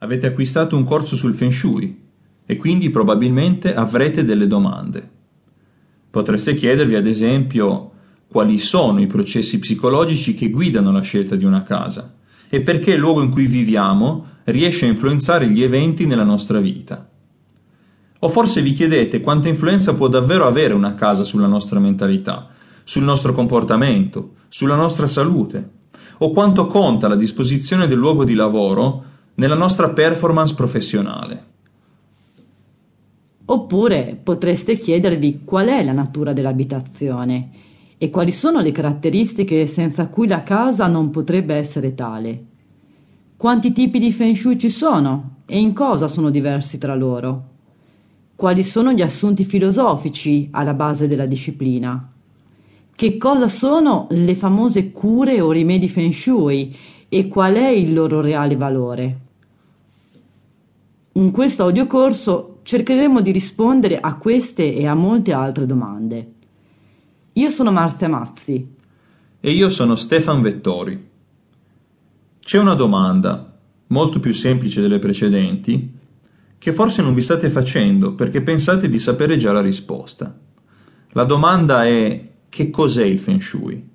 Avete acquistato un corso sul Feng Shui e quindi probabilmente avrete delle domande. Potreste chiedervi ad esempio quali sono i processi psicologici che guidano la scelta di una casa e perché il luogo in cui viviamo riesce a influenzare gli eventi nella nostra vita. O forse vi chiedete quanta influenza può davvero avere una casa sulla nostra mentalità, sul nostro comportamento, sulla nostra salute, o quanto conta la disposizione del luogo di lavoro nella nostra performance professionale. Oppure potreste chiedervi qual è la natura dell'abitazione e quali sono le caratteristiche senza cui la casa non potrebbe essere tale. Quanti tipi di feng shui ci sono e in cosa sono diversi tra loro? Quali sono gli assunti filosofici alla base della disciplina? Che cosa sono le famose cure o rimedi feng shui e qual è il loro reale valore? In questo audiocorso cercheremo di rispondere a queste e a molte altre domande. Io sono Marzia Mazzi. E io sono Stefan Vettori. C'è una domanda, molto più semplice delle precedenti, che forse non vi state facendo perché pensate di sapere già la risposta. La domanda è che cos'è il Feng Shui?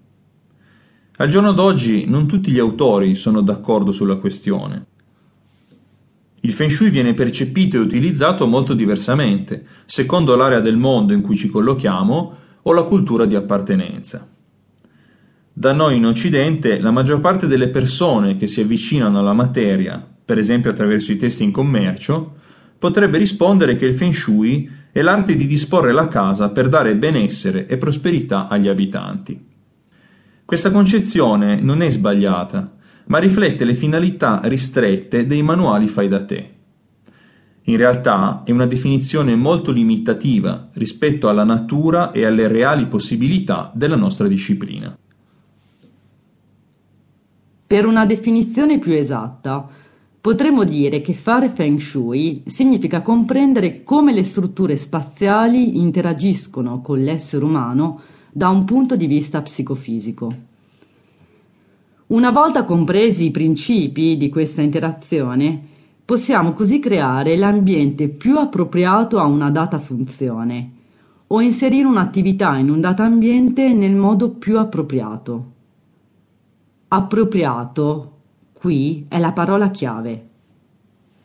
Al giorno d'oggi non tutti gli autori sono d'accordo sulla questione. Il Feng Shui viene percepito e utilizzato molto diversamente, secondo l'area del mondo in cui ci collochiamo o la cultura di appartenenza. Da noi in Occidente la maggior parte delle persone che si avvicinano alla materia, per esempio attraverso i testi in commercio, potrebbe rispondere che il Feng Shui è l'arte di disporre la casa per dare benessere e prosperità agli abitanti. Questa concezione non è sbagliata, ma riflette le finalità ristrette dei manuali fai da te. In realtà è una definizione molto limitativa rispetto alla natura e alle reali possibilità della nostra disciplina. Per una definizione più esatta, potremmo dire che fare Feng Shui significa comprendere come le strutture spaziali interagiscono con l'essere umano da un punto di vista psicofisico. Una volta compresi i principi di questa interazione, possiamo così creare l'ambiente più appropriato a una data funzione o inserire un'attività in un data ambiente nel modo più appropriato. Appropriato, qui, è la parola chiave.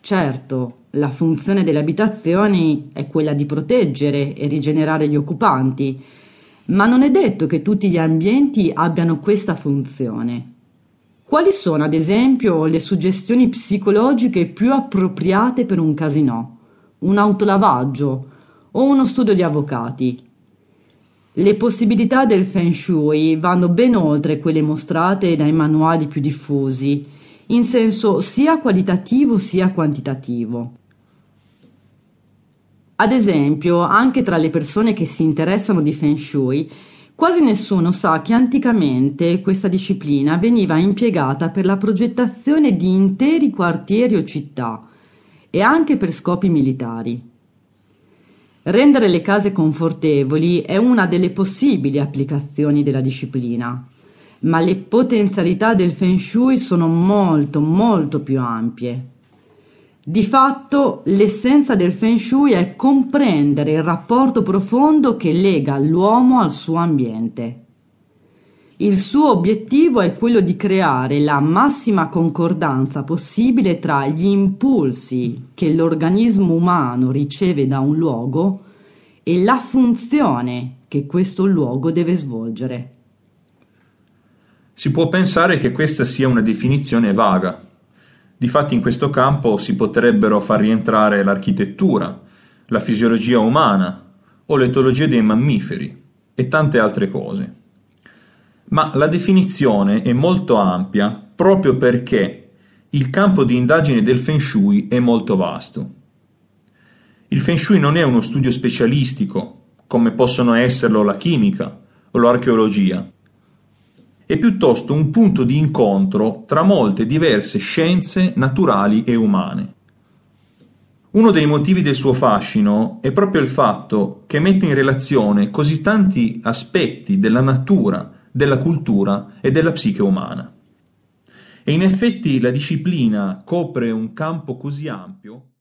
Certo, la funzione delle abitazioni è quella di proteggere e rigenerare gli occupanti, ma non è detto che tutti gli ambienti abbiano questa funzione. Quali sono, ad esempio, le suggestioni psicologiche più appropriate per un casino, un autolavaggio o uno studio di avvocati? Le possibilità del Feng Shui vanno ben oltre quelle mostrate dai manuali più diffusi, in senso sia qualitativo sia quantitativo. Ad esempio, anche tra le persone che si interessano di Feng Shui Quasi nessuno sa che anticamente questa disciplina veniva impiegata per la progettazione di interi quartieri o città e anche per scopi militari. Rendere le case confortevoli è una delle possibili applicazioni della disciplina, ma le potenzialità del Feng Shui sono molto molto più ampie. Di fatto, l'essenza del Feng Shui è comprendere il rapporto profondo che lega l'uomo al suo ambiente. Il suo obiettivo è quello di creare la massima concordanza possibile tra gli impulsi che l'organismo umano riceve da un luogo e la funzione che questo luogo deve svolgere. Si può pensare che questa sia una definizione vaga, Difatti in questo campo si potrebbero far rientrare l'architettura, la fisiologia umana o l'etologia dei mammiferi e tante altre cose. Ma la definizione è molto ampia proprio perché il campo di indagine del Feng Shui è molto vasto. Il Feng Shui non è uno studio specialistico, come possono esserlo la chimica o l'archeologia, è piuttosto un punto di incontro tra molte diverse scienze naturali e umane. Uno dei motivi del suo fascino è proprio il fatto che mette in relazione così tanti aspetti della natura, della cultura e della psiche umana. E in effetti la disciplina copre un campo così ampio